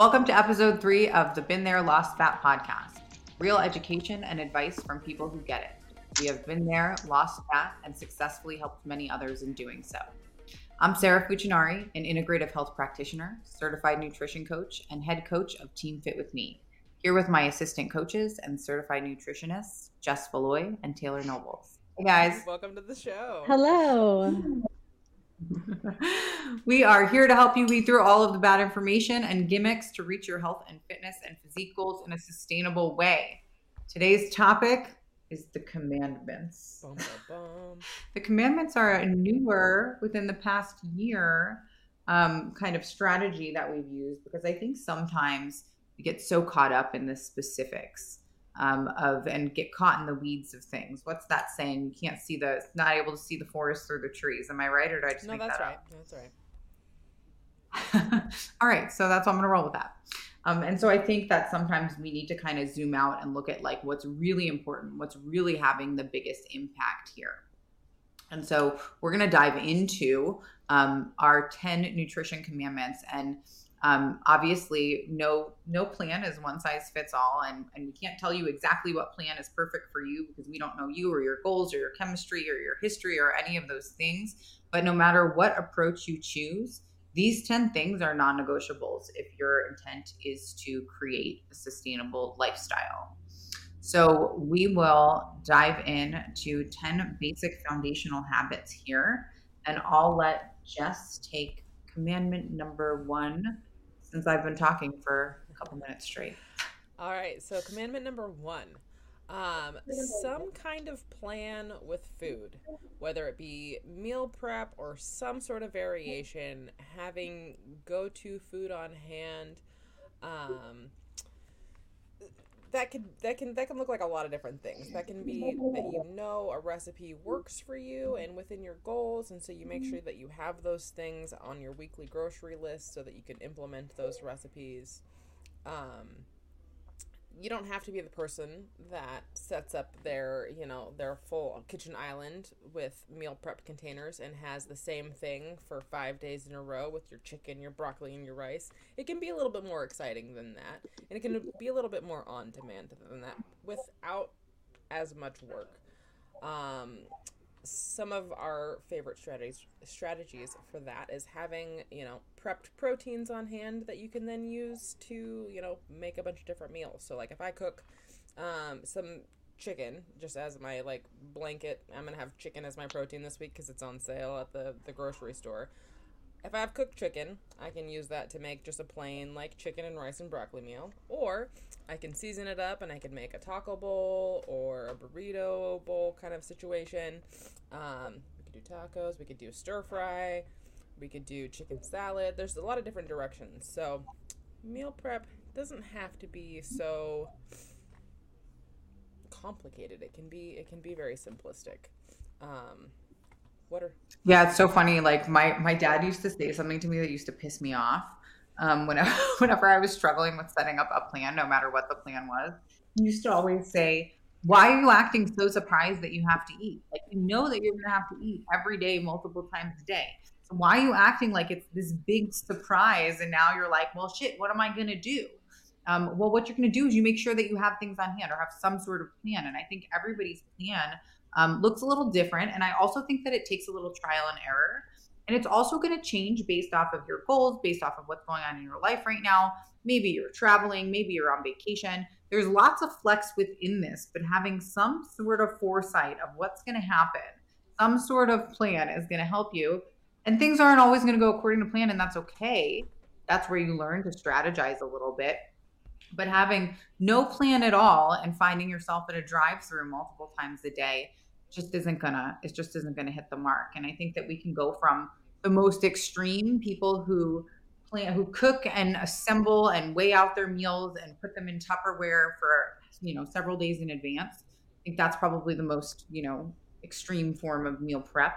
Welcome to episode three of the Been There Lost That podcast real education and advice from people who get it. We have been there, lost that, and successfully helped many others in doing so. I'm Sarah Fuchinari, an integrative health practitioner, certified nutrition coach, and head coach of Team Fit With Me. Here with my assistant coaches and certified nutritionists, Jess Valoy and Taylor Nobles. Hey guys. Welcome to the show. Hello. we are here to help you weed through all of the bad information and gimmicks to reach your health and fitness and physique goals in a sustainable way. Today's topic is the commandments. Bum, bum, bum. the commandments are a newer within the past year um, kind of strategy that we've used because I think sometimes we get so caught up in the specifics um, of and get caught in the weeds of things. What's that saying? You can't see the not able to see the forest through the trees. Am I right, or did I just no? Make that's that right. Up? That's right. All right, so that's what I'm going to roll with that. Um, and so I think that sometimes we need to kind of zoom out and look at like what's really important, what's really having the biggest impact here. And so we're going to dive into um, our 10 nutrition commandments and um, obviously no no plan is one size fits all and, and we can't tell you exactly what plan is perfect for you because we don't know you or your goals or your chemistry or your history or any of those things. But no matter what approach you choose these 10 things are non-negotiables if your intent is to create a sustainable lifestyle. So we will dive in to 10 basic foundational habits here and i'll let jess take commandment number one since I've been talking for a couple minutes straight. All right. So, commandment number one um, some kind of plan with food, whether it be meal prep or some sort of variation, having go to food on hand. Um, that could that can that can look like a lot of different things. That can be that you know a recipe works for you and within your goals, and so you make sure that you have those things on your weekly grocery list so that you can implement those recipes. Um, you don't have to be the person that sets up their you know their full kitchen island with meal prep containers and has the same thing for five days in a row with your chicken your broccoli and your rice. It can be a little bit more exciting than that and it can be a little bit more on demand than that without as much work. Um, some of our favorite strategies strategies for that is having you know prepped proteins on hand that you can then use to you know make a bunch of different meals. So like if i cook um, some chicken just as my like blanket i'm gonna have chicken as my protein this week because it's on sale at the the grocery store if I have cooked chicken, I can use that to make just a plain like chicken and rice and broccoli meal. Or I can season it up and I can make a taco bowl or a burrito bowl kind of situation. Um, we could do tacos, we could do stir fry, we could do chicken salad. There's a lot of different directions. So meal prep doesn't have to be so complicated. It can be it can be very simplistic. Um, what are yeah it's so funny like my my dad used to say something to me that used to piss me off um, whenever whenever i was struggling with setting up a plan no matter what the plan was he used to always say why are you acting so surprised that you have to eat? Like you know that you're going to have to eat every day multiple times a day. So why are you acting like it's this big surprise and now you're like well shit what am i going to do? Um, well what you're going to do is you make sure that you have things on hand or have some sort of plan. And i think everybody's plan um, looks a little different. And I also think that it takes a little trial and error. And it's also going to change based off of your goals, based off of what's going on in your life right now. Maybe you're traveling, maybe you're on vacation. There's lots of flex within this, but having some sort of foresight of what's going to happen, some sort of plan is going to help you. And things aren't always going to go according to plan, and that's okay. That's where you learn to strategize a little bit. But having no plan at all and finding yourself at a drive through multiple times a day just isn't gonna it just isn't gonna hit the mark. And i think that we can go from the most extreme people who plan who cook and assemble and weigh out their meals and put them in tupperware for you know several days in advance i think that's probably the most you know extreme form of meal prep.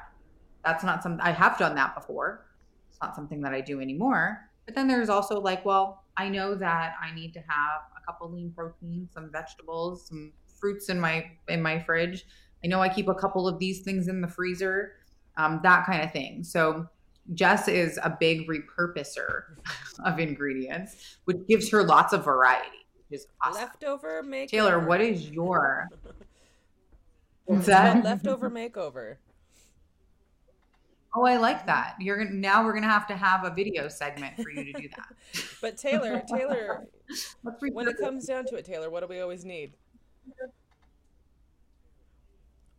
That's not something i have done that before. It's not something that i do anymore. But then there's also like well i know that i need to have a couple lean proteins some vegetables some fruits in my in my fridge I know I keep a couple of these things in the freezer, um, that kind of thing. So Jess is a big repurposer of ingredients, which gives her lots of variety. Which is awesome. Leftover makeover. Taylor, what is your What's that? Leftover makeover. Oh, I like that. You're gonna now we're gonna have to have a video segment for you to do that. but Taylor, Taylor, when it comes down to it, Taylor, what do we always need?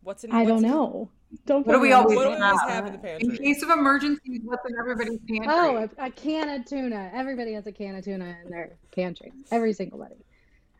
What's in? I don't in- know. Don't What do we always What do we always have in the pantry? In case of emergencies, what's in everybody's pantry? Oh, a, a can of tuna. Everybody has a can of tuna in their pantry. Every single buddy.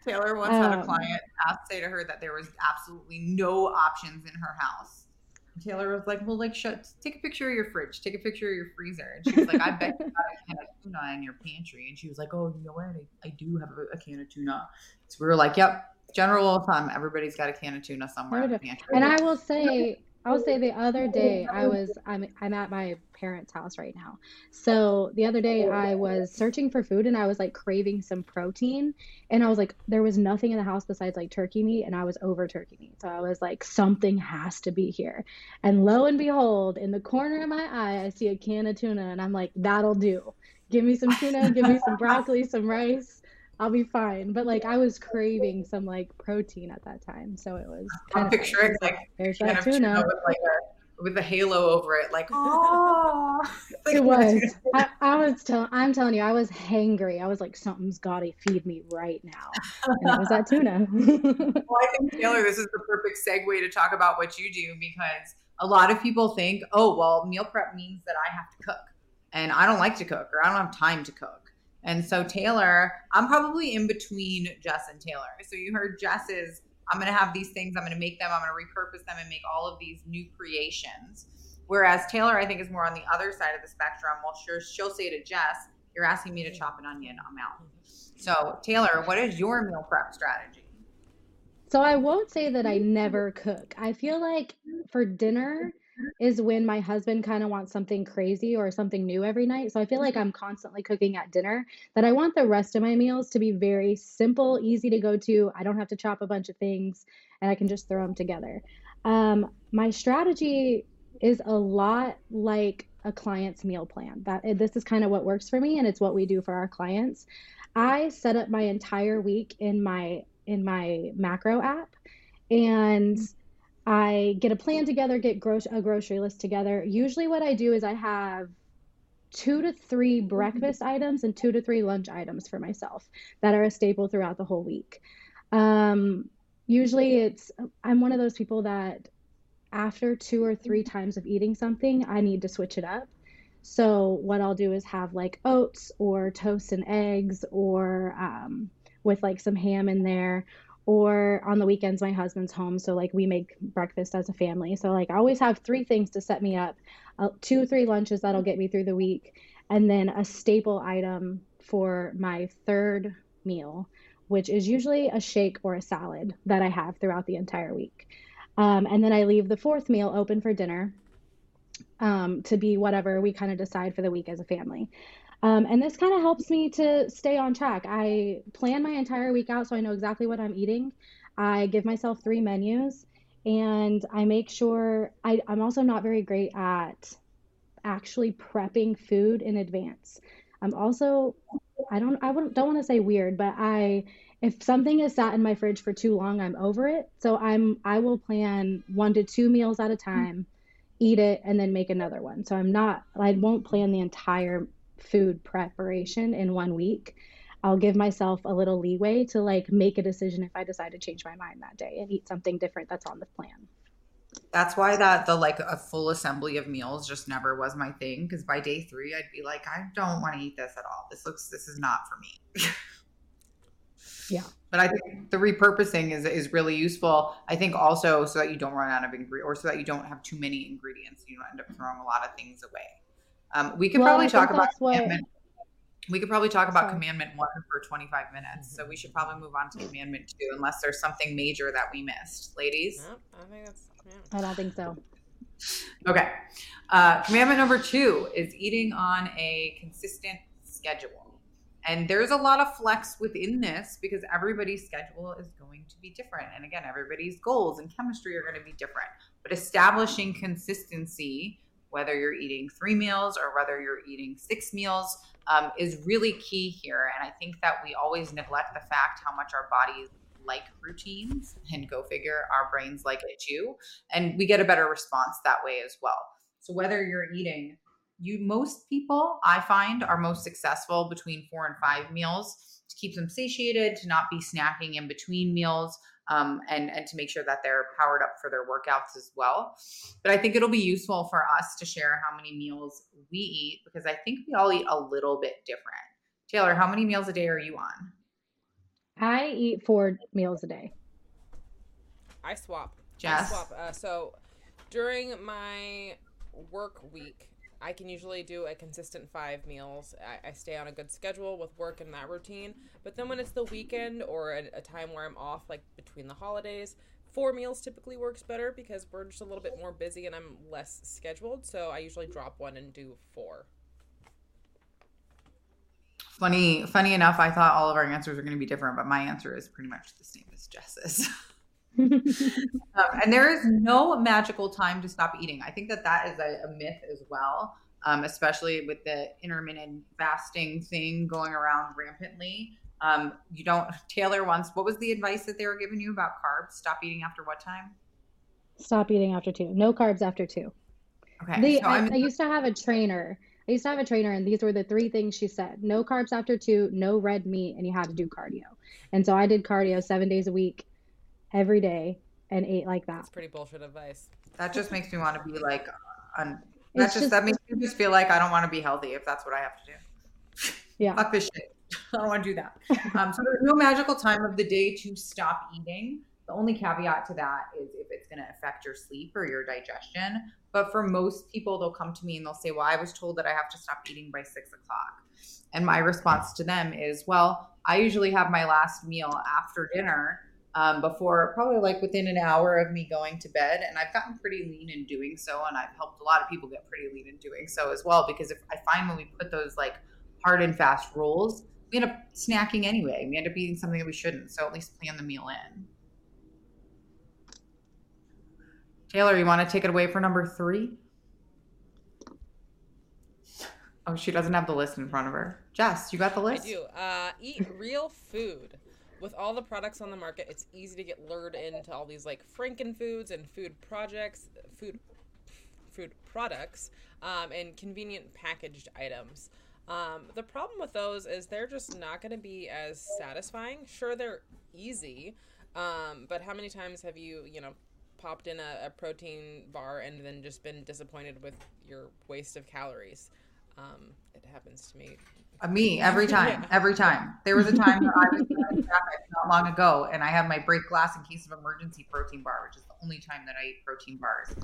Taylor once had a Um, client ask say to her that there was absolutely no options in her house. And Taylor was like, "Well, like, shut, take a picture of your fridge, take a picture of your freezer." And she was like, "I bet you got a can of tuna in your pantry." And she was like, "Oh, you know what? I, I do have a, a can of tuna." So we were like, "Yep, general rule of thumb, everybody's got a can of tuna somewhere in the pantry." And I will say, I will say the other day I was I'm I'm at my parents' house right now. So the other day I was searching for food and I was like craving some protein and I was like there was nothing in the house besides like turkey meat and I was over turkey meat. So I was like something has to be here. And lo and behold, in the corner of my eye I see a can of tuna and I'm like that'll do. Give me some tuna, give me some broccoli, some rice. I'll be fine. But like I was craving some like protein at that time. So it was I'm picturing like there's that tuna tuna. with like a with a halo over it, like oh, It was. I, I was telling. I'm telling you, I was hangry. I was like, something's got to feed me right now, and it was that tuna. Well, I think Taylor, this is the perfect segue to talk about what you do because a lot of people think, oh, well, meal prep means that I have to cook, and I don't like to cook or I don't have time to cook. And so Taylor, I'm probably in between Jess and Taylor. So you heard Jess's, I'm going to have these things, I'm going to make them, I'm going to repurpose them and make all of these new creations. Whereas Taylor, I think, is more on the other side of the spectrum. Well, sure, she'll say to Jess, "You're asking me to chop an onion. I'm out." So Taylor, what is your meal prep strategy? so I won't say that I never cook. I feel like for dinner is when my husband kind of wants something crazy or something new every night. So I feel like mm-hmm. I'm constantly cooking at dinner. That I want the rest of my meals to be very simple, easy to go to. I don't have to chop a bunch of things, and I can just throw them together. Um, my strategy is a lot like a client's meal plan. That eh, this is kind of what works for me and it's what we do for our clients. I set up my entire week in my in my macro app and mm-hmm. I get a plan together, get gro- a grocery list together. Usually what I do is I have two to three breakfast items and two to three lunch items for myself that are a staple throughout the whole week. Um, usually it's I'm one of those people that after two or three times of eating something, I need to switch it up. So what I'll do is have like oats or toast and eggs or um, with like some ham in there. Or on the weekends, my husband's home, so like we make breakfast as a family. So like I always have three things to set me up, uh, two three lunches that'll get me through the week, and then a staple item for my third meal, which is usually a shake or a salad that I have throughout the entire week. Um, and then I leave the fourth meal open for dinner um, to be whatever we kind of decide for the week as a family. Um, and this kind of helps me to stay on track. I plan my entire week out so I know exactly what I'm eating. I give myself three menus and I make sure I, I'm also not very great at actually prepping food in advance. I'm also, I don't, I don't want to say weird, but I, if something is sat in my fridge for too long, I'm over it. So I'm, I will plan one to two meals at a time, eat it, and then make another one. So I'm not, I won't plan the entire food preparation in one week. I'll give myself a little leeway to like make a decision if I decide to change my mind that day and eat something different that's on the plan. That's why that the like a full assembly of meals just never was my thing. Because by day three, I'd be like, I don't want to eat this at all. This looks, this is not for me. Yeah. But I think the repurposing is is really useful. I think also so that you don't run out of ingredients, or so that you don't have too many ingredients. You don't end up throwing a lot of things away. Um, we could Well, probably I talk about that's what- commandment. We could probably talk about Sorry. commandment one for 25 minutes. So we should probably move on to commandment two, unless there's something major that we missed, ladies. No, I think that's yeah. I don't think so. Okay. Uh, commandment number two is eating on a consistent schedule. And there's a lot of flex within this because everybody's schedule is going to be different. And again, everybody's goals and chemistry are going to be different. But establishing consistency whether you're eating three meals or whether you're eating six meals, um, is really key here. And I think that we always neglect the fact how much our bodies like routines, and go figure, our brains like it too. And we get a better response that way as well. So whether you're eating, you most people I find are most successful between four and five meals to keep them satiated, to not be snacking in between meals um, and and to make sure that they're powered up for their workouts as well. But I think it'll be useful for us to share how many meals we eat because I think we all eat a little bit different. Taylor, how many meals a day are you on? I eat four meals a day. I swap. Jess? I swap. Uh, so during my work week, I can usually do a consistent five meals. I, I, stay on a good schedule with work and that routine. But then when it's the weekend or a, a, time where I'm off, like between the holidays, four meals typically works better because we're just a little bit more busy and I'm less scheduled. So I usually drop one and do four. Funny, funny enough, I thought all of our answers were going to be different, but my answer is pretty much the same as Jess's. um, and there is no magical time to stop eating. I think that that is a, a myth as well, um, especially with the intermittent fasting thing going around rampantly. Um, you don't. Taylor once. What was the advice that they were giving you about carbs? Stop eating after what time? Stop eating after two. No carbs after two. Okay. They, so I, I used to have a trainer. I used to have a trainer, and these were the three things she said: no carbs after two, no red meat, and you had to do cardio. And so I did cardio seven days a week every day and ate like that. That's pretty bullshit advice. That just makes me want to be like, un- that just, just, that makes me just feel like I don't want to be healthy if that's what I have to do. Yeah. Fuck this shit. I don't want to do that. Um, so there's no magical time of the day to stop eating. The only caveat to that is if it's going to affect your sleep or your digestion. But for most people, they'll come to me and they'll say, Well, I was told that I have to stop eating by six o'clock. And my response to them is, Well, I usually have my last meal after dinner um, before probably like within an hour of me going to bed. And I've gotten pretty lean in doing so. And I've helped a lot of people get pretty lean in doing so as well. Because if I find when we put those like hard and fast rules, we end up snacking anyway. We end up eating something that we shouldn't. So at least plan the meal in. Taylor, you want to take it away for number three? Oh, she doesn't have the list in front of her. Jess, you got the list? I do. Uh, eat real food with all the products on the market, it's easy to get lured into all these like Franken foods and food projects, food food products, um, and convenient packaged items. Um, the problem with those is they're just not going to be as satisfying. Sure, they're easy, um, but how many times have you, you know, popped in a, a, protein bar and then just been disappointed with your waste of calories? Um, it happens to me Uh, me every time, yeah. every time. There was a time that I was in traffic not long ago, and I had my break glass in case of emergency protein bar, which is the only time that I eat protein bars.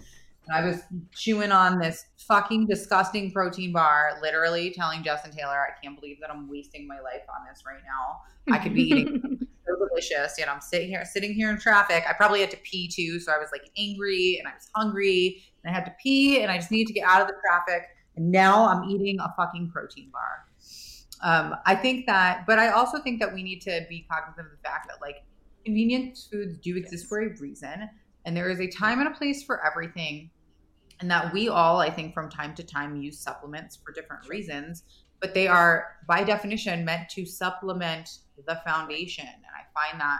And I was chewing on this fucking disgusting protein bar, literally telling Jess and Taylor, I can't believe that I'm wasting my life on this right now. I could be eating so delicious, yet I'm sitting here, sitting here in traffic. I probably had to pee too, so I was like angry and I was hungry, and I had to pee, and I just needed to get out of the traffic. And now I'm eating a fucking protein bar. Um, I think that, but I also think that we need to be cognizant of the fact that like convenience foods do exist yes. for a reason, and there is a time and a place for everything, and that we all, I think, from time to time use supplements for different reasons, but they are by definition meant to supplement the foundation, and I find that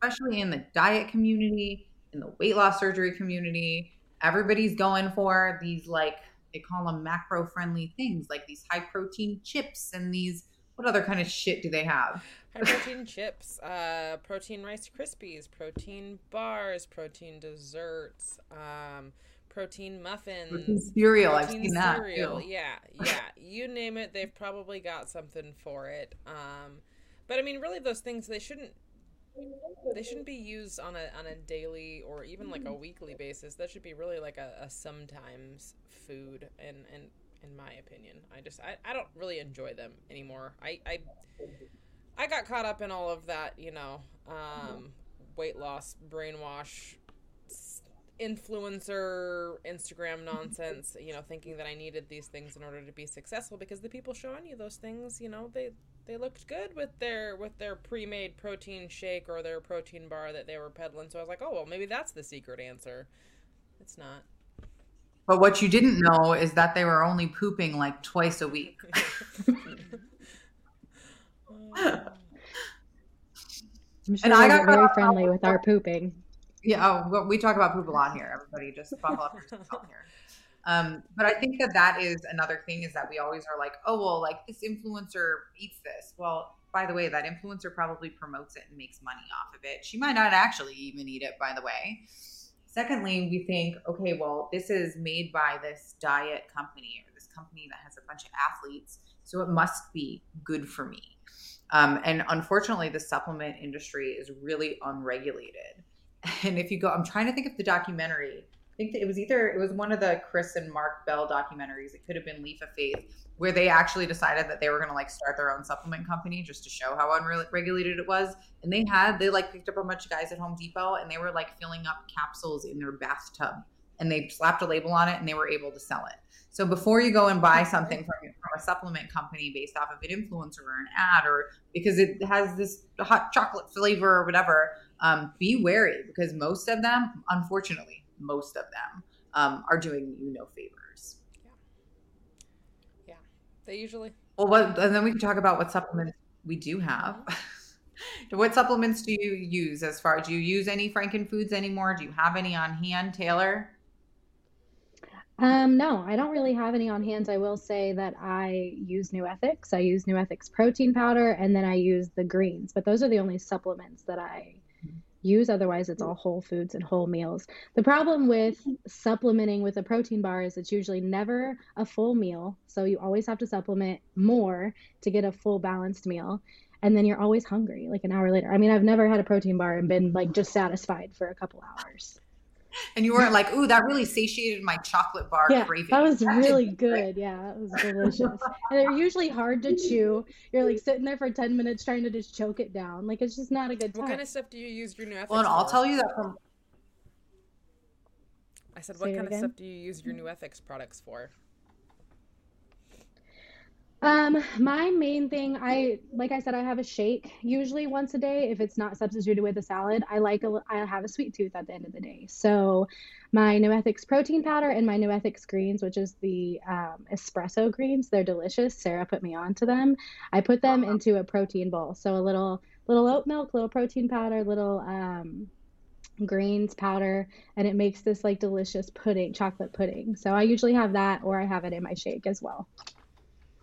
especially in the diet community, in the weight loss surgery community, everybody's going for these like they call them macro friendly things like these high protein chips and these what other kind of shit do they have? High protein chips, uh, protein Rice Krispies, protein bars, protein desserts, um, protein muffins, protein cereal. Protein I've seen cereal. that. Too. Yeah, yeah. you name it, they've probably got something for it. Um, but I mean, really, those things they shouldn't they shouldn't be used on a on a daily or even like a weekly basis. That should be really like a, a sometimes food and and in my opinion. I just I, I don't really enjoy them anymore. I, I I got caught up in all of that, you know, um, weight loss, brainwash, influencer, Instagram nonsense, you know, thinking that I needed these things in order to be successful because the people showing you those things, you know, they they looked good with their with their pre-made protein shake or their protein bar that they were peddling. So I was like, "Oh, well, maybe that's the secret answer." It's not. But what you didn't know is that they were only pooping like twice a week. I'm sure and I got very friendly with our pooping. Yeah, oh, we talk about poop a lot here. Everybody just buckle up yourself here. Um, but I think that that is another thing is that we always are like, oh well, like this influencer eats this. Well, by the way, that influencer probably promotes it and makes money off of it. She might not actually even eat it, by the way. Secondly, we think, okay, well, this is made by this diet company or this company that has a bunch of athletes, so it must be good for me. Um, and unfortunately, the supplement industry is really unregulated. And if you go, I'm trying to think of the documentary. I think it was either it was one of the Chris and Mark Bell documentaries. It could have been Leaf of Faith, where they actually decided that they were going to like start their own supplement company just to show how unregulated it was. And they had they like picked up a bunch of guys at Home Depot and they were like filling up capsules in their bathtub, and they slapped a label on it and they were able to sell it. So before you go and buy something from, from a supplement company based off of an influencer or an ad, or because it has this hot chocolate flavor or whatever, um, be wary because most of them, unfortunately, most of them um, are doing you no favors. Yeah. Yeah. They usually. Well, what, and then we can talk about what supplements we do have. what supplements do you use as far do you use any Franken foods anymore? Do you have any on hand, Taylor? Um, no, I don't really have any on hand. I will say that I use Nuethix. I use Nuethix protein powder and then I use the greens, but those are the only supplements that I use. Otherwise, it's hmm. all whole foods and whole meals. The problem with supplementing with a protein bar is it's usually never a full meal. So you always have to supplement more to get a full balanced meal. And then you're always hungry like an hour later. I mean, I've never had a protein bar and been like just satisfied for a couple hours and you weren't like, "Ooh, that really satiated my chocolate bar yeah, craving." That was really good. Yeah, it was delicious. and they're usually hard to chew. You're like sitting there for ten minutes trying to just choke it down. Like it's just not a good time. What kind of stuff do you use your Nuethix? Well, and I'll tell you that from. I said, what kind of stuff do you use your Nuethix products for? Um, my main thing, I like I said, I have a shake usually once a day. If it's not substituted with a salad, I like a, I have a sweet tooth at the end of the day. So, my Nuethix protein powder and my Nuethix greens, which is the um, espresso greens, they're delicious. Sarah put me on to them. I put them into a protein bowl. So a little little oat milk, little protein powder, little um, greens powder, and it makes this like delicious pudding, chocolate pudding. So I usually have that, or I have it in my shake as well.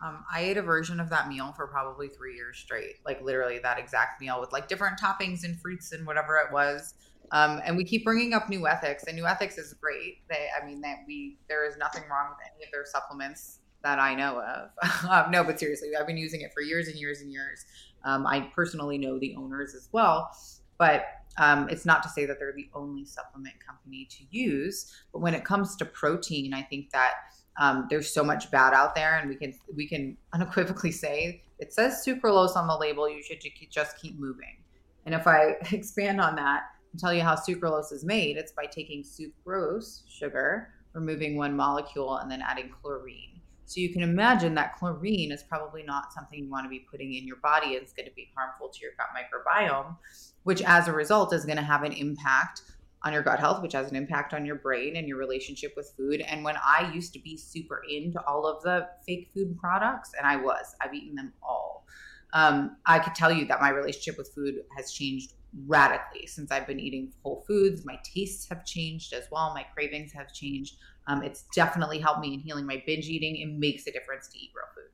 Um, I ate a version of that meal for probably three years straight, like literally that exact meal with like different toppings and fruits and whatever it was. Um, and we keep bringing up Nuethix, and Nuethix is great. They, I mean, that we there is nothing wrong with any of their supplements that I know of. um, no, but seriously, I've been using it for years and years and years. Um, I personally know the owners as well, but um, it's not to say that they're the only supplement company to use. But when it comes to protein, I think that um, there's so much bad out there, and we can we can unequivocally say it says sucralose on the label. You should just keep moving. And if I expand on that and tell you how sucralose is made, it's by taking sucrose sugar, removing one molecule, and then adding chlorine. So you can imagine that chlorine is probably not something you want to be putting in your body. It's going to be harmful to your gut microbiome, which as a result is going to have an impact on your gut health, which has an impact on your brain and your relationship with food. And when I used to be super into all of the fake food products, and I was, I've eaten them all. Um, I could tell you that my relationship with food has changed radically since I've been eating whole foods. My tastes have changed as well. My cravings have changed. Um, it's definitely helped me in healing my binge eating. It makes a difference to eat real food.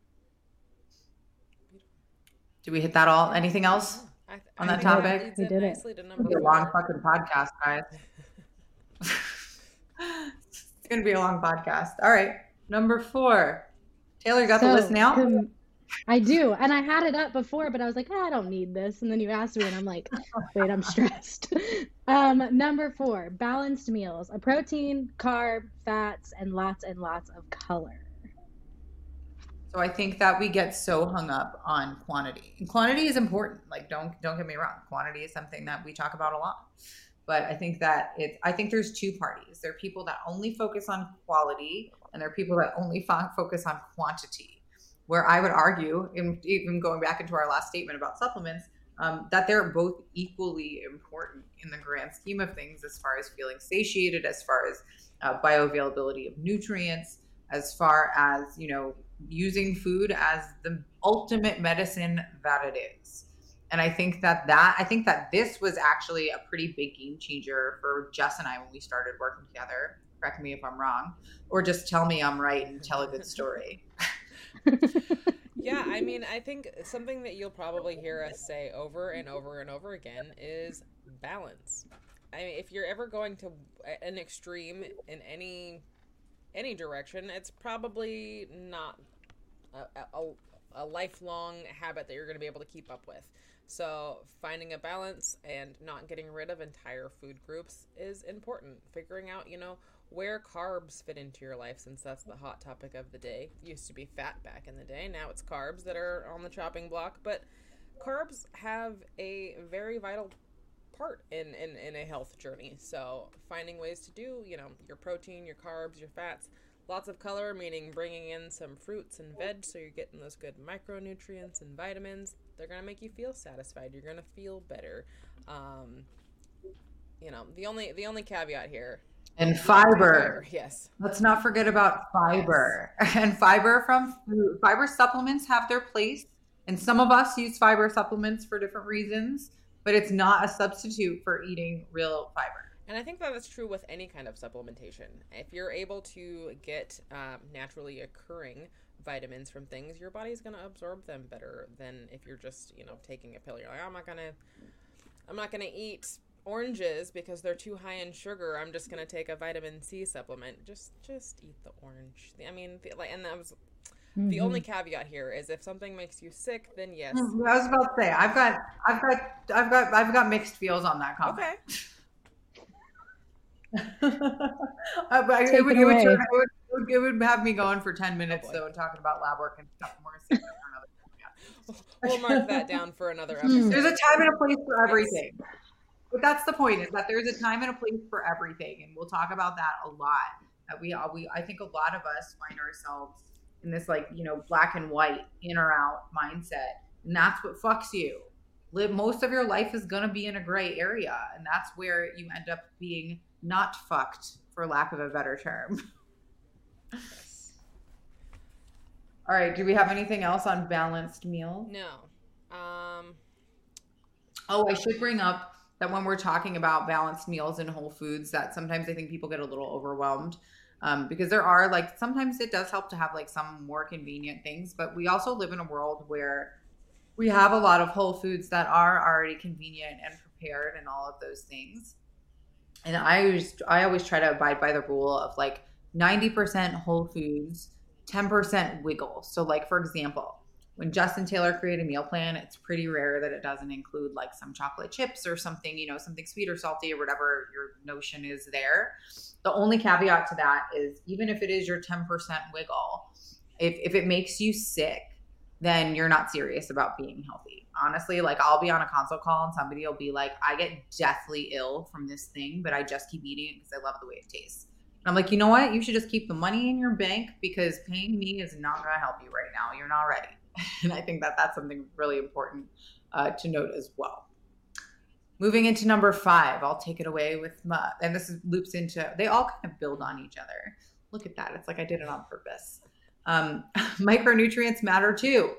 Do we hit that all? Anything else? I, on that topic. We did it. It's be a long fucking podcast, guys. it's gonna be a long podcast. All right, number four. Taylor, you got so, the list now. Um, I do, and I had it up before, but I was like, oh, I don't need this. And then you asked me, and I'm like, wait, I'm stressed. um, number four: balanced meals, a protein, carb, fats, and lots and lots of color. So I think that we get so hung up on quantity. And quantity is important. Like don't don't get me wrong. Quantity is something that we talk about a lot. But I think that it I think there's two parties. There are people that only focus on quality and there are people that only fo- focus on quantity. Where I would argue, even going back into our last statement about supplements, um, that they're both equally important in the grand scheme of things as far as feeling satiated, as far as uh, bioavailability of nutrients, as far as, you know, using food as the ultimate medicine that it is. And I think that that I think that this was actually a pretty big game changer for Jess and I when we started working together. Correct me if I'm wrong, or just tell me I'm right and tell a good story. yeah, I mean, I think something that you'll probably hear us say over and over and over again is balance. I mean, if you're ever going to an extreme in any any direction, it's probably not a, a, lifelong habit that you're going to be able to keep up with. So, finding a balance and not getting rid of entire food groups is important. Figuring out, you know, where carbs fit into your life, since that's the hot topic of the day. It used to be fat back in the day, now it's carbs that are on the chopping block. But carbs have a very vital part in, in, in a health journey. So, finding ways to do, you know, your protein, your carbs, your fats Lots of color, meaning bringing in some fruits and veg so you're getting those good micronutrients and vitamins. They're going to make you feel satisfied. You're going to feel better. Um, you know, the only the only caveat here and fiber. Yes. Let's not forget about fiber. Yes. And fiber from food. Fiber supplements have their place. And some of us use fiber supplements for different reasons, but it's not a substitute for eating real fiber. And I think that that's true with any kind of supplementation. If you're able to get um, naturally occurring vitamins from things, your body's going to absorb them better than if you're just, you know, taking a pill. You're like, oh, I'm not going to, I'm not going to eat oranges because they're too high in sugar. I'm just going to take a vitamin C supplement. Just, just eat the orange. I mean, like, and that was Mm-hmm. The only mm-hmm. caveat here is if something makes you sick, then yes. I was about to say I've got I've got I've got I've got mixed feels on that comment. Okay. it, would, it, would, it, would, it, would, have me going for 10 minutes, oh though, and talking about lab work and stuff. More we'll mark that down for another hmm. episode. There's a time and a place for everything. Yes. But that's the point is that there's a time and a place for everything. And we'll talk about that a lot. That we, we, I think a lot of us find ourselves in this like, you know, black and white, in or out mindset. And that's what fucks you. Live, most of your life is going to be in a gray area. And that's where you end up being not fucked, for lack of a better term. Yes. All right. Do we have anything else on balanced meal? No. Um. Oh, I should bring up that when we're talking about balanced meals and whole foods, that sometimes I think people get a little overwhelmed um, because there are like sometimes it does help to have like some more convenient things, but we also live in a world where we have a lot of whole foods that are already convenient and prepared and all of those things and I always I always try to abide by the rule of like 90% whole foods, 10% wiggle. So like for example, when Jess and Taylor created a meal plan, it's pretty rare that it doesn't include like some chocolate chips or something, you know, something sweet or salty or whatever your notion is there. The only caveat to that is even if it is your 10% wiggle, if, if it makes you sick, then you're not serious about being healthy. Honestly, like I'll be on a consult call and somebody will be like, I get deathly ill from this thing, but I just keep eating it because I love the way it tastes. And I'm like, you know what? You should just keep the money in your bank because paying me is not going to help you right now. You're not ready. and I think that that's something really important uh, to note as well. Moving into number five, I'll take it away with my, and this is, loops into, they all kind of build on each other. Look at that. It's like I did it on purpose um, micronutrients matter too.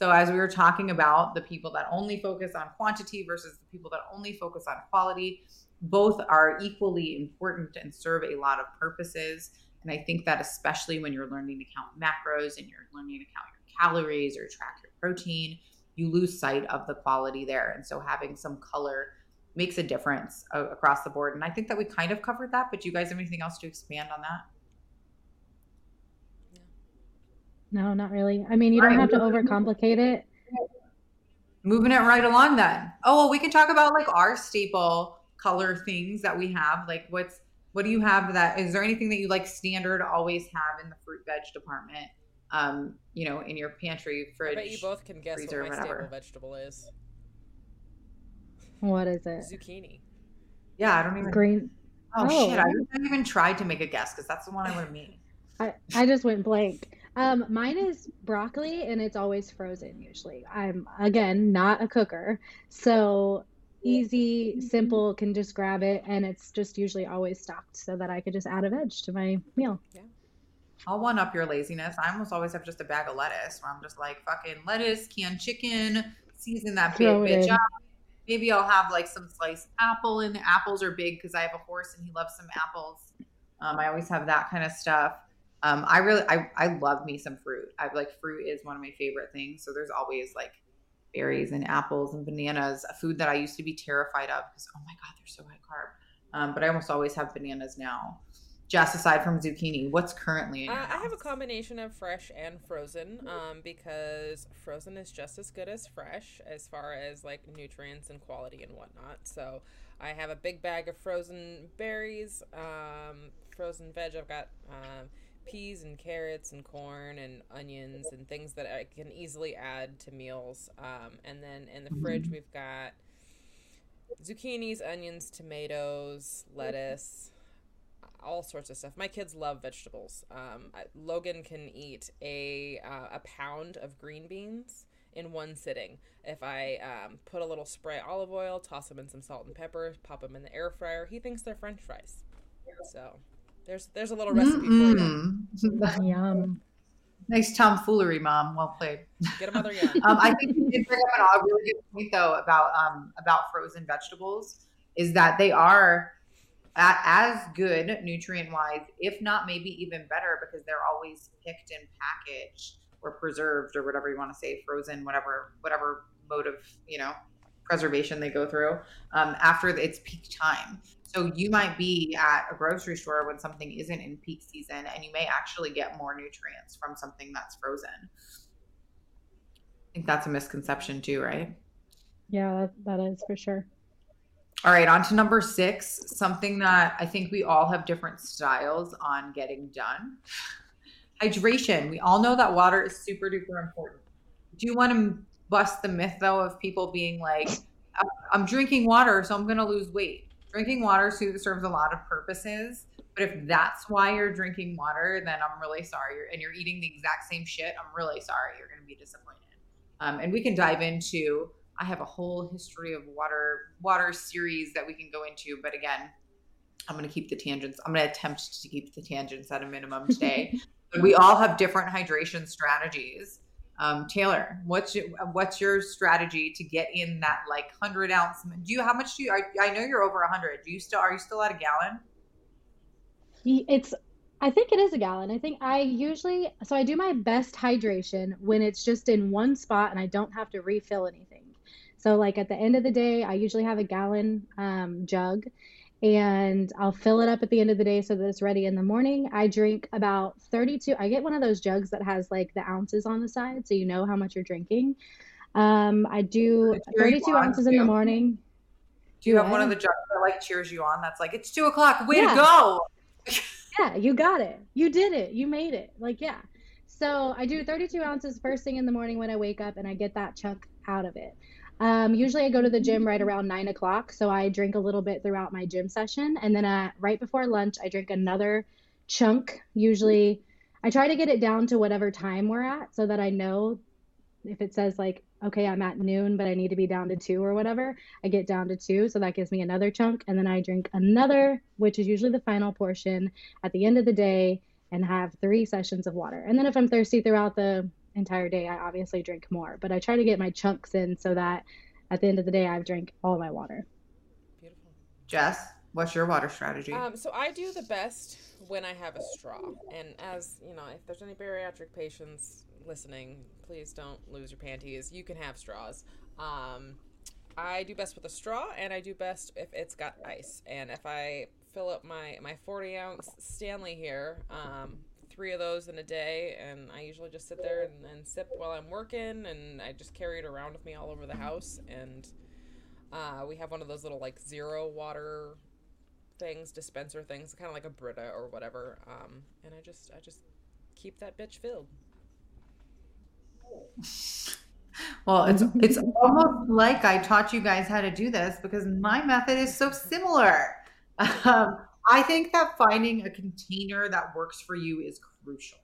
So, as we were talking about the people that only focus on quantity versus the people that only focus on quality, both are equally important and serve a lot of purposes. And I think that especially when you're learning to count macros and you're learning to count your calories or track your protein, you lose sight of the quality there. And so having some color makes a difference across the board. And I think that we kind of covered that, but do you guys have anything else to expand on that? No, not really. I mean, you don't have to overcomplicate it. Moving it right along then. Oh, well, we can talk about like our staple color things that we have. Like what's what do you have that is there anything that you like standard always have in the fruit veg department? Um, you know, in your pantry, fridge. I bet you both can guess what my whatever. staple vegetable is. What is it? Zucchini. Yeah, I don't even green. Oh, oh. shit! I haven't even tried to make a guess because that's the one I would have made. I, I just went blank. Um, mine is broccoli and it's always frozen usually. I'm again not a cooker. So easy, simple, can just grab it and it's just usually always stocked so that I could just add a veg to my meal. Yeah. I'll one up your laziness. I almost always have just a bag of lettuce where I'm just like fucking lettuce, canned chicken, season that big bitch in. up. Maybe I'll have like some sliced apple in. The apples are big because I have a horse and he loves some apples. Um, I always have that kind of stuff. Um, I really, I, I love me some fruit. I like fruit is one of my favorite things. So there's always like berries and apples and bananas, a food that I used to be terrified of because oh my god, they're so high carb. Um, but I almost always have bananas now. Just aside from zucchini, what's currently Uh, I have a combination of fresh and frozen um, because frozen is just as good as fresh as far as like nutrients and quality and whatnot. So I have a big bag of frozen berries, um, frozen veg. I've got um, peas and carrots and corn and onions and things that I can easily add to meals. Um, and then in the fridge, we've got zucchinis, onions, tomatoes, lettuce all sorts of stuff. My kids love vegetables. Um, I- Logan can eat a uh, a pound of green beans in one sitting. If I um, put a little spray olive oil, toss them in some salt and pepper, pop them in the air fryer, he thinks they're French fries. So there's there's a little recipe for you. Yum. Nice tomfoolery, mom. Well played. Get a mother young. Um, I think you did bring up a really good point though about um, about frozen vegetables is that they are a- as good nutrient wise, if not maybe even better, because they're always picked and packaged or preserved or whatever you want to say, frozen, whatever whatever mode of you know preservation they go through um, after its peak time. So you might be at a grocery store when something isn't in peak season, and you may actually get more nutrients from something that's frozen. I think that's a misconception too, right? Yeah, that, that is for sure. All right, on to number six, something that I think we all have different styles on getting done. Hydration. We all know that water is super duper important. Do you want to bust the myth though of people being like, "I'm- I'm drinking water, so I'm going to lose weight? Drinking water serves a lot of purposes. But if that's why you're drinking water, then I'm really sorry. You're, and you're eating the exact same shit. I'm really sorry. You're going to be disappointed. Um, and we can dive into I have a whole history of water water series that we can go into, but again, I'm going to keep the tangents. I'm going to attempt to keep the tangents at a minimum today. we all have different hydration strategies. Um, Taylor, what's your, what's your strategy to get in that like hundred ounce? Do you how much do you? I, I know you're over a hundred. Do you still are you still at a gallon? It's, I think it is a gallon. I think I usually, so I do my best hydration when it's just in one spot and I don't have to refill anything. So, like at the end of the day, I usually have a gallon um, jug and I'll fill it up at the end of the day so that it's ready in the morning. I drink about 32, I get one of those jugs that has like the ounces on the side so you know how much you're drinking. Um, I do Does it cheer you 32 on, ounces in the morning. Do you have one of the jugs that like cheers you on? That's like it's two o'clock. Way Yeah. to go! Yeah, you got it. You did it. You made it. Like, yeah. So I do 32 ounces first thing in the morning when I wake up and I get that chunk out of it. Um, usually I go to the gym right around nine o'clock. So I drink a little bit throughout my gym session. And then uh, right before lunch, I drink another chunk. Usually I try to get it down to whatever time we're at so that I know if it says like, okay, I'm at noon, but I need to be down to two or whatever, I get down to two. So that gives me another chunk. And then I drink another, which is usually the final portion at the end of the day and have three sessions of water. And then if I'm thirsty throughout the entire day, I obviously drink more. But I try to get my chunks in so that at the end of the day, I've drank all my water. Beautiful. Jess, what's your water strategy? Um, so I do the best when I have a straw. And as you know, if there's any bariatric patients listening, please don't lose your panties. You can have straws. Um, I do best with a straw, and I do best if it's got ice. And if I fill up my my 40 ounce Stanley here, um, three of those in a day, and I usually just sit there and, and sip while I'm working, and I just carry it around with me all over the house. And uh, we have one of those little like zero water things, dispenser things, kind of like a Brita or whatever. Um, and I just I just keep that bitch filled. Well, it's it's almost like I taught you guys how to do this because my method is so similar. Um, I think that finding a container that works for you is crucial.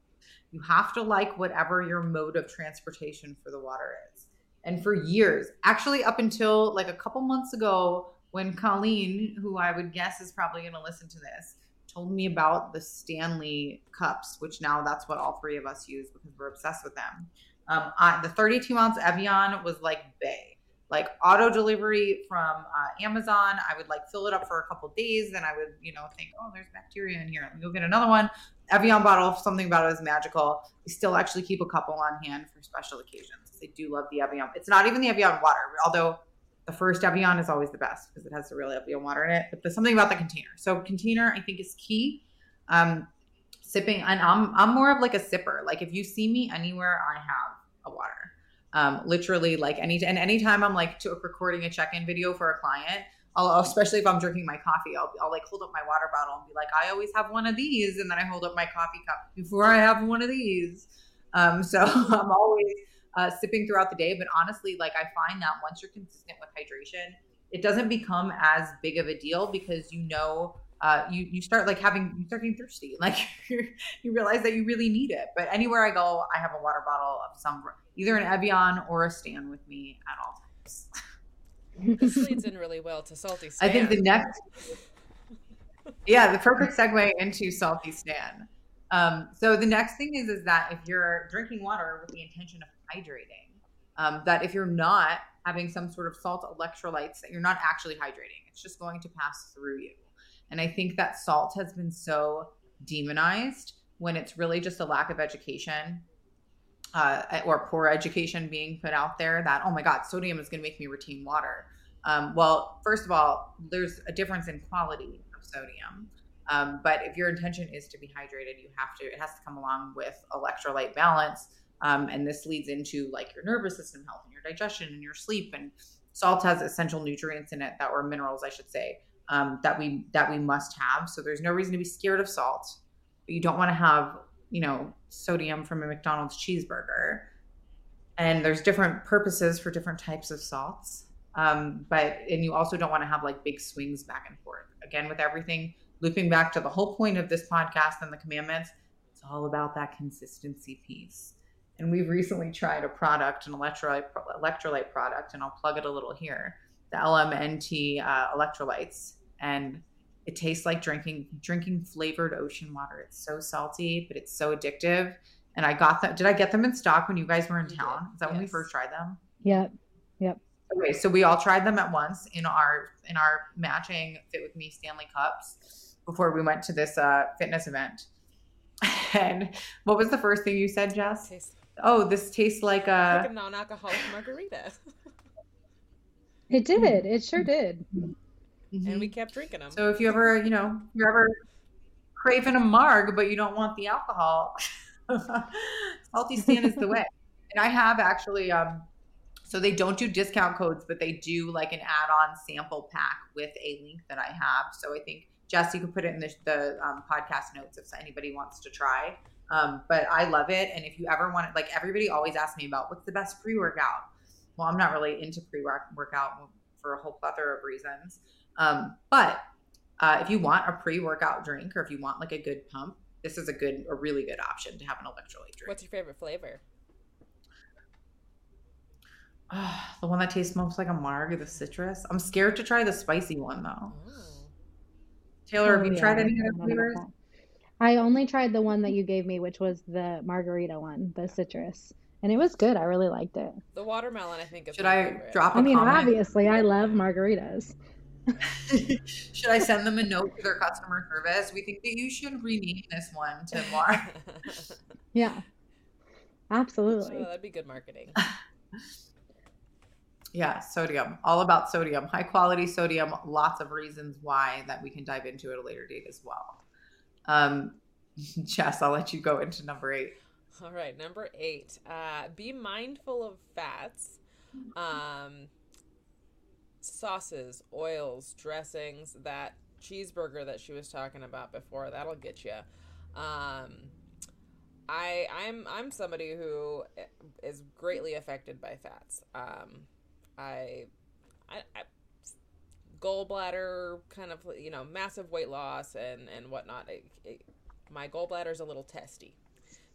You have to like whatever your mode of transportation for the water is. And for years, actually, up until like a couple months ago, when Colleen, who I would guess is probably going to listen to this, told me about the Stanley cups, which now that's what all three of us use because we're obsessed with them. Um, I, the 32 ounce Evian was like bay like auto delivery from uh, Amazon. I would like fill it up for a couple days, then I would, you know, think, oh, there's bacteria in here. Let me go get another one. Evian bottle, something about it is magical. We still actually keep a couple on hand for special occasions. They do love the Evian. It's not even the Evian water, although the first Evian is always the best because it has the real Evian water in it. But there's something about the container. So container, I think, is key. Um, sipping, and I'm I'm more of like a sipper. Like if you see me anywhere, I have a water um, literally like any and anytime I'm like to, recording a check-in video for a client, I'll especially if I'm drinking my coffee, I'll, I'll like hold up my water bottle and be like, I always have one of these, and then I hold up my coffee cup before I have one of these. Um, so I'm always uh, sipping throughout the day, but honestly, like I find that once you're consistent with hydration, it doesn't become as big of a deal because you know uh, you you start like having you start getting thirsty, like you realize that you really need it. But anywhere I go, I have a water bottle of some either an Evian or a Stan with me at all times. this leads in really well to salty Stan. I think the next, yeah, the perfect segue into salty Stan. Um, so the next thing is is that if you're drinking water with the intention of hydrating, um, that if you're not having some sort of salt electrolytes, that you're not actually hydrating. It's just going to pass through you. And I think that salt has been so demonized when it's really just a lack of education uh, or poor education being put out there that, oh my God, sodium is going to make me retain water. Um, well, first of all, there's a difference in quality of sodium. Um, but if your intention is to be hydrated, you have to, it has to come along with electrolyte balance. Um, and this leads into like your nervous system health and your digestion and your sleep. And salt has essential nutrients in it that were minerals, I should say, um, that we that we must have. So there's no reason to be scared of salt. But you don't want to have you know sodium from a McDonald's cheeseburger. And there's different purposes for different types of salts. Um, but and you also don't want to have like big swings back and forth. Again, with everything looping back to the whole point of this podcast and the commandments, it's all about that consistency piece. And we've recently tried a product, an electrolyte electrolyte product, and I'll plug it a little here the LMNT uh, electrolytes, and it tastes like drinking drinking flavored ocean water. It's so salty, but it's so addictive. And I got that. Did I get them in stock when you guys were in town? Is that yes. when we first tried them? Yep. Yep. Okay, so we all tried them at once in our in our matching Fit with Me Stanley cups before we went to this uh, fitness event. And what was the first thing you said, Jess? Tastes- oh, this tastes like a, like a non-alcoholic margarita. It did. Mm-hmm. It sure did. Mm-hmm. And we kept drinking them. So if you ever, you know, you're ever craving a marg, but you don't want the alcohol, Salty Stan is the way. And I have actually, um, so they don't do discount codes, but they do like an add-on sample pack with a link that I have. So I think Jess, you could put it in the, the um, podcast notes if anybody wants to try. Um, but I love it. And if you ever want it, like everybody always asks me about what's the best pre-workout well, I'm not really into pre workout for a whole plethora of reasons. Um, but uh, if you want a pre workout drink or if you want like a good pump, this is a good, a really good option to have an electrolyte drink. What's your favorite flavor? Uh, the one that tastes most like a marg, the citrus. I'm scared to try the spicy one though. Oh. Taylor, oh, have you yeah, tried any other flavors? I only tried the one that you gave me, which was the margarita one, the citrus and it was good. I really liked it. The watermelon, I think. Should I favorite. drop? I mean, comment? obviously, I love margaritas. should I send them a note to their customer service? We think that you should rename this one to Mar. yeah, absolutely. Oh, that'd be good marketing. yeah, sodium. All about sodium. High quality sodium. Lots of reasons why that we can dive into at a later date as well. Um, Jess, I'll let you go into number eight. All right, number eight. Uh, be mindful of fats, um, sauces, oils, dressings. That cheeseburger that she was talking about before that'll get you. Um, I I'm I'm somebody who is greatly affected by fats. Um, I, I, I gallbladder kind of you know massive weight loss and and whatnot. It, it, my gallbladder's a little testy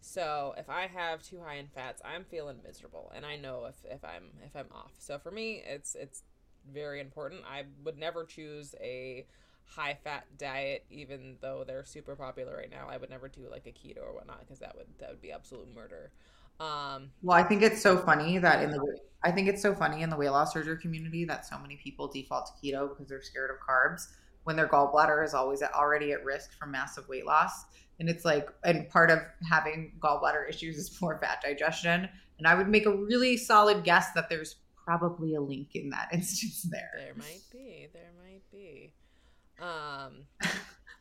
So if I have too high in fats, I'm feeling miserable, and I know if, if I'm if I'm off. So for me, it's it's very important. I would never choose a high fat diet, even though they're super popular right now. I would never do like a keto or whatnot because that would that would be absolute murder. Um, well, I think it's so funny that in the I think it's so funny in the weight loss surgery community that so many people default to keto because they're scared of carbs when their gallbladder is always already at risk for massive weight loss. And it's like, and part of having gallbladder issues is poor fat digestion. And I would make a really solid guess that there's probably a link in that instance there. There might be. There might be. Um,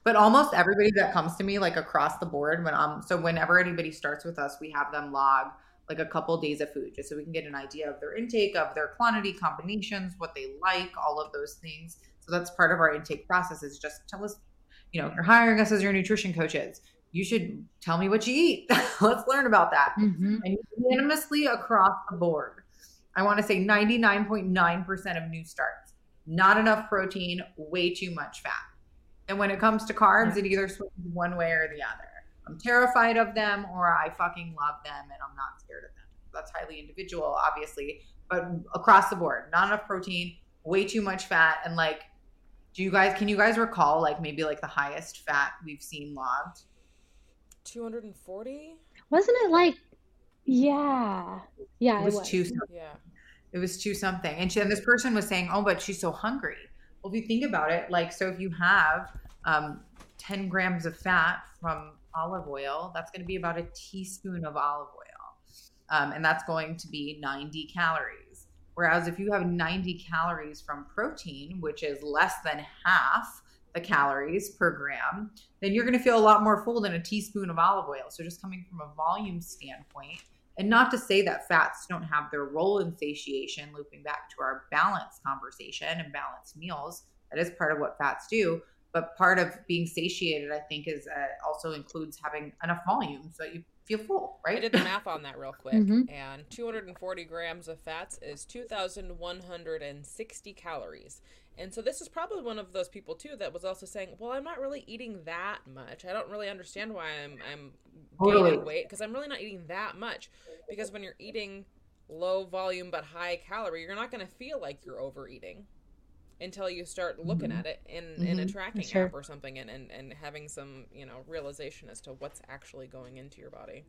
but almost everybody that comes to me, like across the board, when um, so whenever anybody starts with us, we have them log like a couple of days of food just so we can get an idea of their intake, of their quantity, combinations, what they like, all of those things. So that's part of our intake process is just tell us, you know, you're hiring us as your nutrition coaches. You should tell me what you eat. Let's learn about that. Mm-hmm. And unanimously across the board, I want to say 99.9% of new starts not enough protein, way too much fat. And when it comes to carbs, it either swings one way or the other. I'm terrified of them or I fucking love them and I'm not scared of them. That's highly individual, obviously, but across the board, not enough protein, way too much fat. And like, do you guys, can you guys recall like maybe like the highest fat we've seen logged? 240? Wasn't it like, yeah. Yeah, it was, it was. two. Yeah. It was two something. And, she, and this person was saying, oh, but she's so hungry. Well, if you think about it, like, so if you have um, 10 grams of fat from olive oil, that's going to be about a teaspoon of olive oil. Um, and that's going to be 90 calories. Whereas if you have 90 calories from protein, which is less than half the calories per gram, then you're going to feel a lot more full than a teaspoon of olive oil. So just coming from a volume standpoint, and not to say that fats don't have their role in satiation, looping back to our balance conversation and balanced meals. That is part of what fats do. But part of being satiated, I think, is uh, also includes having enough volume so you feel full, right? I did the math on that real quick, mm-hmm. and 240 grams of fats is 2,160 calories. And so this is probably one of those people too that was also saying, "Well, I'm not really eating that much. I don't really understand why I'm I'm totally. gaining weight because I'm really not eating that much. Because when you're eating low volume but high calorie, you're not going to feel like you're overeating until you start looking mm-hmm. at it in, mm-hmm. in a tracking sure. app or something and, and, and having some, you know, realization as to what's actually going into your body.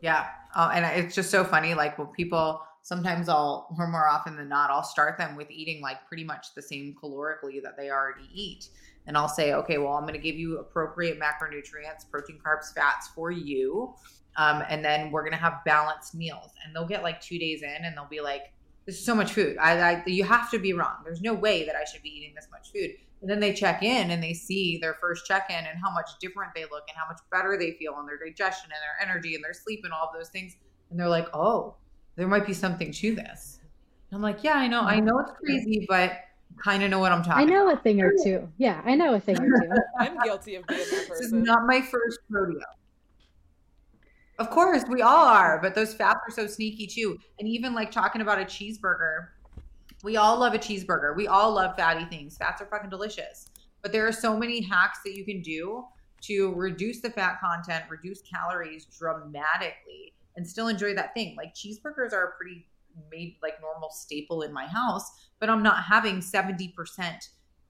Yeah. Oh, and it's just so funny. Like, when people sometimes I'll, or more often than not, I'll start them with eating like pretty much the same calorically that they already eat. And I'll say, okay, well, I'm going to give you appropriate macronutrients, protein, carbs, fats for you. Um, and then we're going to have balanced meals. And they'll get like two days in and they'll be like, this is so much food. I, I, you have to be wrong. There's no way that I should be eating this much food. And then they check in and they see their first check in and how much different they look and how much better they feel on their digestion and their energy and their sleep and all of those things. And they're like, oh, there might be something to this. I'm like, yeah, I know, I know it's crazy, but kind of know what I'm talking. I know about. a thing or two. Yeah, I know a thing or two. I'm guilty of being that person. This is not my first rodeo. Of course, we all are, but those fats are so sneaky too. And even like talking about a cheeseburger, we all love a cheeseburger. We all love fatty things. Fats are fucking delicious. But there are so many hacks that you can do to reduce the fat content, reduce calories dramatically, and still enjoy that thing. Like cheeseburgers are a pretty made like normal staple in my house, but I'm not having 70%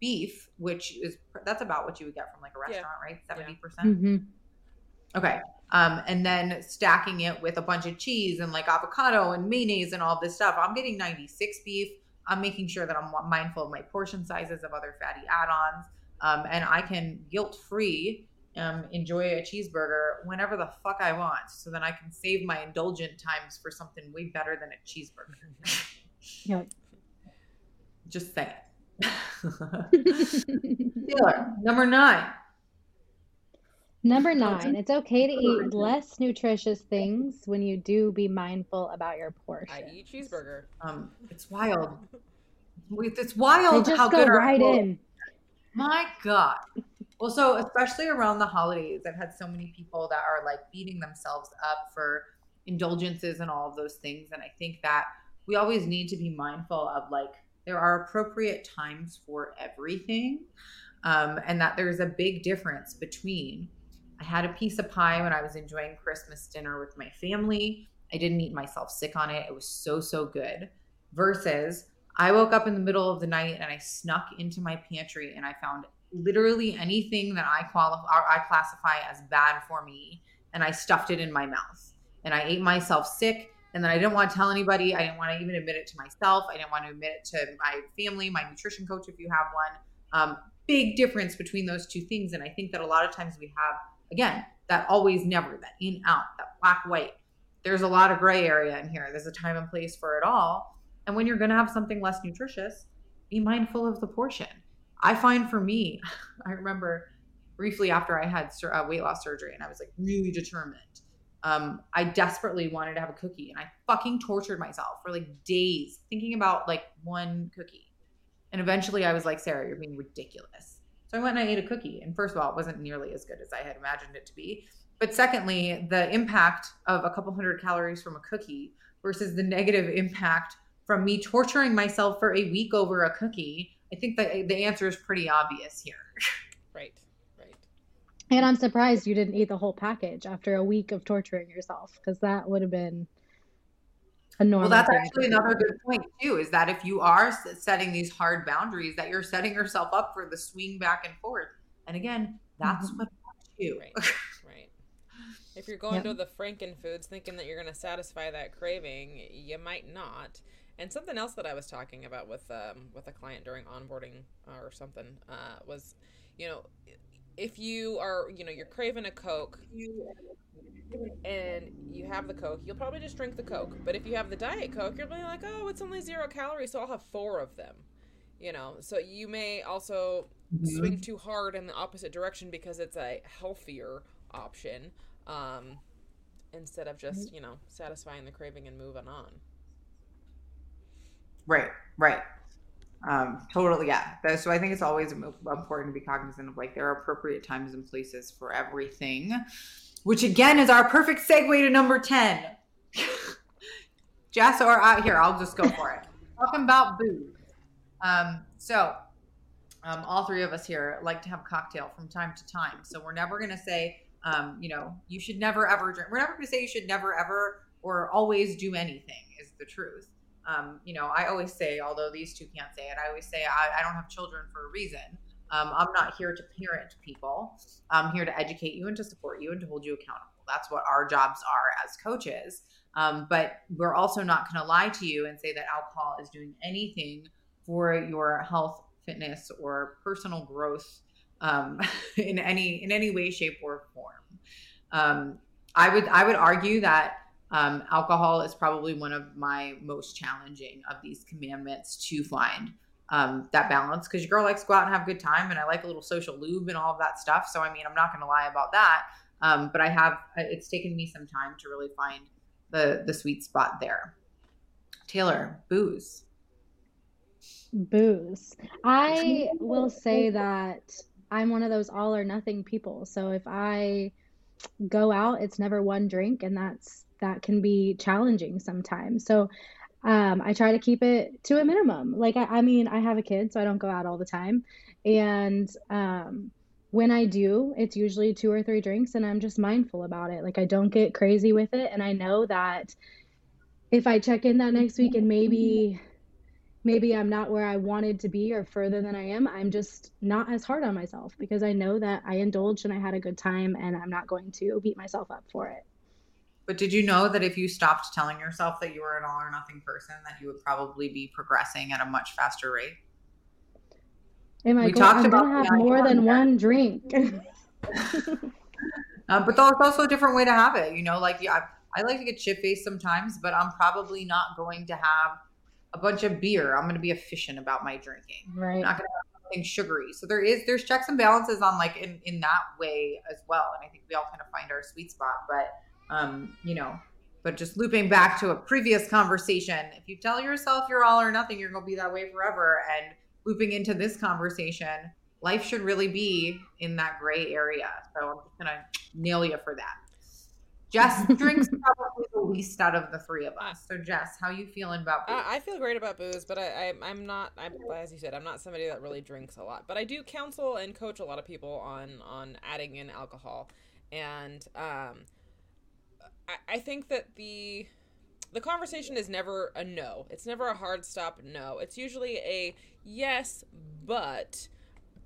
beef, which is that's about what you would get from like a restaurant, yeah. right? 70%. Yeah. Mm-hmm. Okay. Um, and then stacking it with a bunch of cheese and like avocado and mayonnaise and all this stuff. I'm getting 96 beef. I'm making sure that I'm mindful of my portion sizes of other fatty add-ons. Um, and I can guilt-free um, enjoy a cheeseburger whenever the fuck I want. So then I can save my indulgent times for something way better than a cheeseburger. yep. Just say it. Taylor, number nine. Number nine, it's okay to eat less nutritious things when you do be mindful about your portion. I eat cheeseburger. Um, it's wild. It's wild they just how go good right our, in. My God. Well, so especially around the holidays, I've had so many people that are like beating themselves up for indulgences and all of those things. And I think that we always need to be mindful of like, there are appropriate times for everything. Um, and that there's a big difference between I had a piece of pie when I was enjoying Christmas dinner with my family. I didn't eat myself sick on it. It was so, so good. Versus I woke up in the middle of the night and I snuck into my pantry and I found literally anything that I qualify I classify as bad for me and I stuffed it in my mouth. And I ate myself sick and then I didn't want to tell anybody. I didn't want to even admit it to myself. I didn't want to admit it to my family, my nutrition coach if you have one. Um, big difference between those two things and I think that a lot of times we have again that always never that in out that black white there's a lot of gray area in here there's a time and place for it all and when you're going to have something less nutritious be mindful of the portion i find for me i remember briefly after i had uh, weight loss surgery and i was like really determined um, i desperately wanted to have a cookie and i fucking tortured myself for like days thinking about like one cookie and eventually i was like sarah you're being ridiculous so I went and I ate a cookie. And first of all, it wasn't nearly as good as I had imagined it to be. But secondly, the impact of a couple hundred calories from a cookie versus the negative impact from me torturing myself for a week over a cookie, I think that the answer is pretty obvious here. Right, right. And I'm surprised you didn't eat the whole package after a week of torturing yourself because that would have been a normal. Well, that's actually another good point too. Is that if you are setting these hard boundaries, that you're setting yourself up for the swing back and forth. And again, that's mm-hmm. what you. Right. right. If you're going yep. to the Franken foods thinking that you're going to satisfy that craving, you might not. And something else that I was talking about with um, with a client during onboarding or something uh, was, you know, if you are, you know, you're craving a Coke, and you have the Coke, you'll probably just drink the Coke. But if you have the Diet Coke, you're like, oh, it's only zero calories, so I'll have four of them. You know, so you may also mm-hmm. swing too hard in the opposite direction because it's a healthier option um, instead of just, you know, satisfying the craving and moving on. Right, right. Um, totally, yeah. So I think it's always important to be cognizant of like there are appropriate times and places for everything which again is our perfect segue to number 10. Jess, or out here, I'll just go for it. Talking about booze. Um, so, um, all three of us here like to have cocktail from time to time. So, we're never going to say, um, you know, you should never ever drink. We're never going to say you should never ever or always do anything, is the truth. Um, you know, I always say, although these two can't say it, I always say I, I don't have children for a reason. Um, I'm not here to parent people. I'm here to educate you and to support you and to hold you accountable. That's what our jobs are as coaches. Um, but we're also not going to lie to you and say that alcohol is doing anything for your health, fitness, or personal growth um, in any in any way, shape, or form. Um, I would I would argue that um, alcohol is probably one of my most challenging of these commandments to find um, that balance because your girl likes to go out and have a good time, and I like a little social lube and all of that stuff. So I mean, I'm not going to lie about that. Um, but I have it's taken me some time to really find the the sweet spot there. Taylor, booze. Booze. I will say that I'm one of those all or nothing people. So if I go out, it's never one drink, and that's that can be challenging sometimes. So um, I try to keep it to a minimum. Like, I, I, mean, I have a kid, so I don't go out all the time. And um, when I do, it's usually two or three drinks, and I'm just mindful about it. Like, I don't get crazy with it. And I know that if I check in that next week and maybe maybe I'm not where I wanted to be or further than I am, I'm just not as hard on myself because I know that I indulged and I had a good time and I'm not going to beat myself up for it. But did you know that if you stopped telling yourself that you were an all or nothing person, that you would probably be progressing at a much faster rate? Am I we talked I'm about have more than one drink. um, but there's also a different way to have it. You know, like yeah, I, I like to get chip faced sometimes, but I'm probably not going to have a bunch of beer. I'm going to be efficient about my drinking. Right. I'm not going to have something sugary. So there is there's checks and balances on like in in that way as well. And I think we all kind of find our sweet spot, but um, you know, but just looping back to a previous conversation, if you tell yourself you're all or nothing, you're going to be that way forever. And looping into this conversation, life should really be in that gray area. So I'm just going to nail you for that. Jess drinks probably the least out of the three of us. So Jess, how you feeling about booze? I feel great about booze, but I, I am not. I'm as you said, I'm not somebody that really drinks a lot. But I do counsel and coach a lot of people on on adding in alcohol And um, I, I think that the the conversation is never a no. It's never a hard stop no. It's usually a yes, but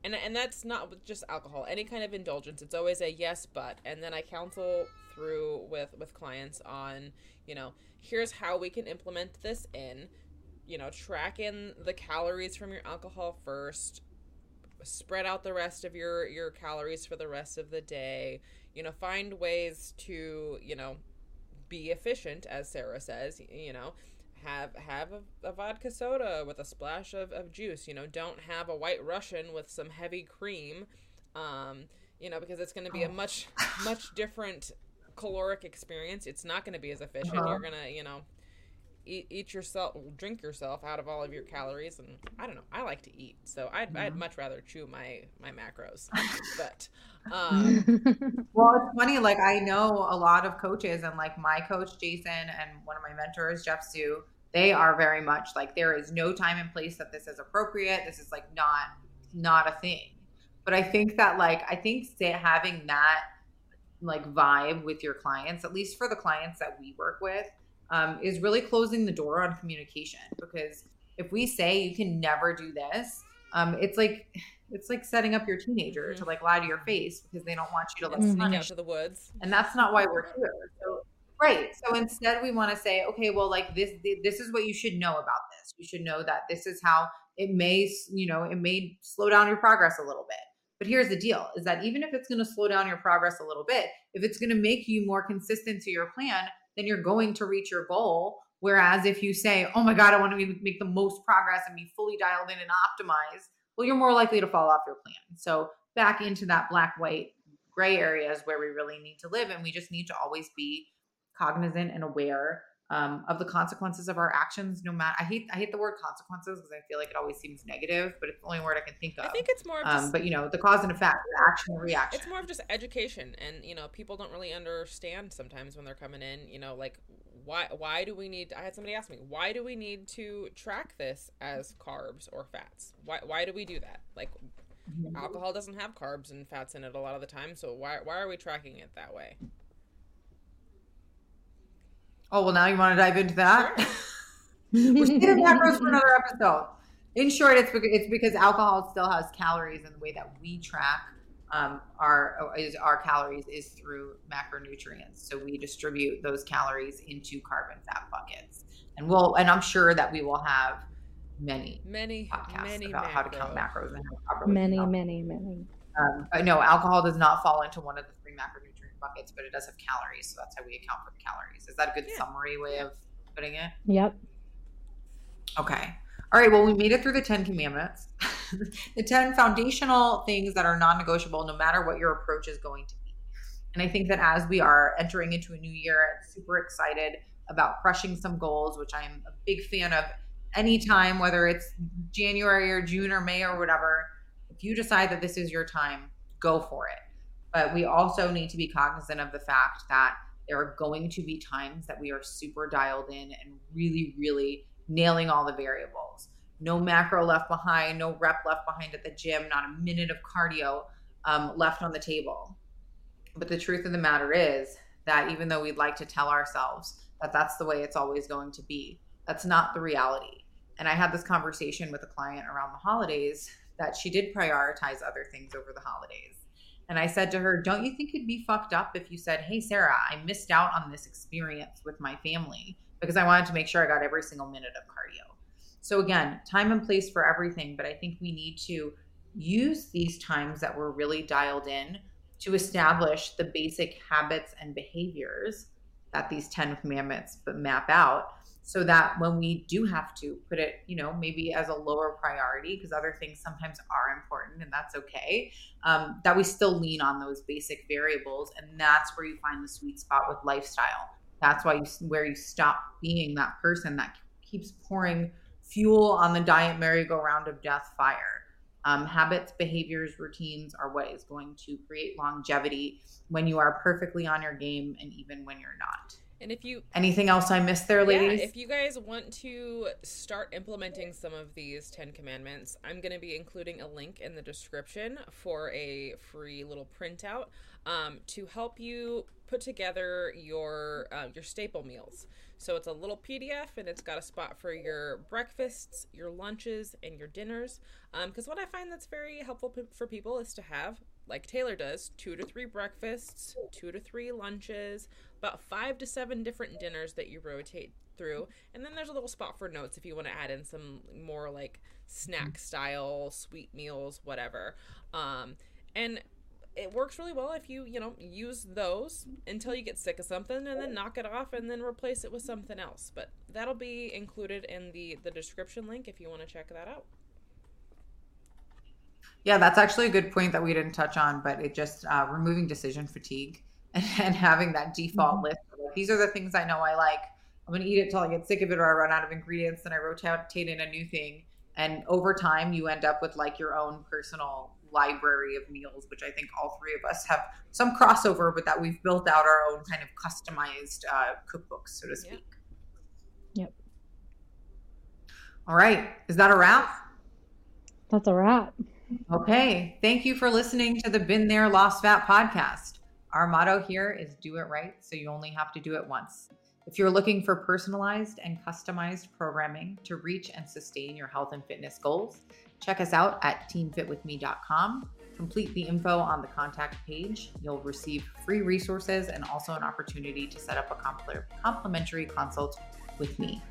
and and that's not just alcohol. Any kind of indulgence, it's always a yes, but. And then I counsel through with with clients on, you know, here's how we can implement this in. You know, track in the calories from your alcohol first. Spread out the rest of your your calories for the rest of the day. You know, find ways to, you know, be efficient, as Sarah says, you know, have have a, a, vodka soda with a splash of, of juice. You know, don't have a white Russian with some heavy cream. Um, you know, because it's going to be a oh. much much different caloric experience. It's not going to be as efficient. Uh-huh. You're gonna, you know, eat, eat yourself, drink yourself out of all of your calories. And I don't know. I like to eat, so I'd, I'd much rather chew my my macros. but um, well, it's funny. Like I know a lot of coaches, and like my coach Jason and one of my mentors Jeff Sue. They are very much like there is no time and place that this is appropriate. This is like not not a thing. But I think that like I think having that like vibe with your clients, at least for the clients that we work with, um, is really closing the door on communication because if we say you can never do this um, it's like it's like setting up your teenager mm-hmm. to like lie to your face because they don't want you to let mm-hmm. sneak out to the woods. and that's not why we're here. So right. So instead we want to say okay well like this this is what you should know about this. You should know that this is how it may you know it may slow down your progress a little bit. But here's the deal is that even if it's going to slow down your progress a little bit if it's going to make you more consistent to your plan then you're going to reach your goal. Whereas if you say, oh my God, I want to make the most progress and be fully dialed in and optimized, well, you're more likely to fall off your plan. So back into that black, white, gray areas where we really need to live. And we just need to always be cognizant and aware um, of the consequences of our actions. No matter, I hate I hate the word consequences because I feel like it always seems negative, but it's the only word I can think of. I think it's more. Um, but you know, the cause and effect, the action and reaction. It's more of just education, and you know, people don't really understand sometimes when they're coming in. You know, like why why do we need? I had somebody ask me why do we need to track this as carbs or fats? Why why do we do that? Like mm-hmm. alcohol doesn't have carbs and fats in it a lot of the time, so why why are we tracking it that way? Oh well, now you want to dive into that? Sure. We're saving macros for another episode. In short, it's because, it's because alcohol still has calories, and the way that we track um, our is our calories is through macronutrients. So we distribute those calories into carbon fat buckets, and we'll and I'm sure that we will have many many podcasts many about macro. how to count macros and how properly many many many. Um, no, alcohol does not fall into one of the three macronutrients buckets, but it does have calories, so that's how we account for the calories. Is that a good yeah. summary way of putting it? Yep. Okay. All right. Well, we made it through the 10 commandments, the 10 foundational things that are non negotiable, no matter what your approach is going to be. And I think that as we are entering into a new year, I'm super excited about crushing some goals, which I'm a big fan of anytime, whether it's January or June or May or whatever. If you decide that this is your time, go for it. But we also need to be cognizant of the fact that there are going to be times that we are super dialed in and really, really nailing all the variables. No macro left behind, no rep left behind at the gym, not a minute of cardio um, left on the table. But the truth of the matter is that even though we'd like to tell ourselves that that's the way it's always going to be, that's not the reality. And I had this conversation with a client around the holidays that she did prioritize other things over the holidays and I said to her, Don't you think it'd be fucked up if you said, Hey, Sarah, I missed out on this experience with my family because I wanted to make sure I got every single minute of cardio? So, again, time and place for everything. But I think we need to use these times that we're really dialed in to establish the basic habits and behaviors that these 10 commandments map out so that when we do have to put it, you know, maybe as a lower priority, because other things sometimes are important and that's okay, um, that we still lean on those basic variables. And that's where you find the sweet spot with lifestyle. That's why you, where you stop being that person that keeps pouring fuel on the diet merry-go-round of death fire. Um, habits, behaviors, routines are what is going to create longevity when you are perfectly on your game and even when you're not. And if you anything else I missed there, ladies? Yeah, if you guys want to start implementing some of these 10 commandments, I'm going to be including a link in the description for a free little printout um, to help you put together your uh, your staple meals. So it's a little PDF and it's got a spot for your breakfasts, your lunches, and your dinners. Because um, what I find that's very helpful p- for people is to have, like Taylor does, two to three breakfasts, two to three lunches, about five to seven different dinners that you rotate through. And then there's a little spot for notes if you want to add in some more like snack style, sweet meals, whatever. Um, and it works really well if you you know use those until you get sick of something and then knock it off and then replace it with something else but that'll be included in the the description link if you want to check that out yeah that's actually a good point that we didn't touch on but it just uh, removing decision fatigue and, and having that default mm-hmm. list like, these are the things i know i like i'm going to eat it till i get sick of it or i run out of ingredients Then i rotate in a new thing and over time you end up with like your own personal library of meals, which I think all three of us have some crossover, but that we've built out our own kind of customized uh, cookbooks, so to speak. Yep. All right. Is that a wrap? That's a wrap. Okay. Thank you for listening to the Been There Lost Fat podcast. Our motto here is do it right, so you only have to do it once. If you're looking for personalized and customized programming to reach and sustain your health and fitness goals, check us out at teamfitwithme.com. Complete the info on the contact page. You'll receive free resources and also an opportunity to set up a complimentary consult with me.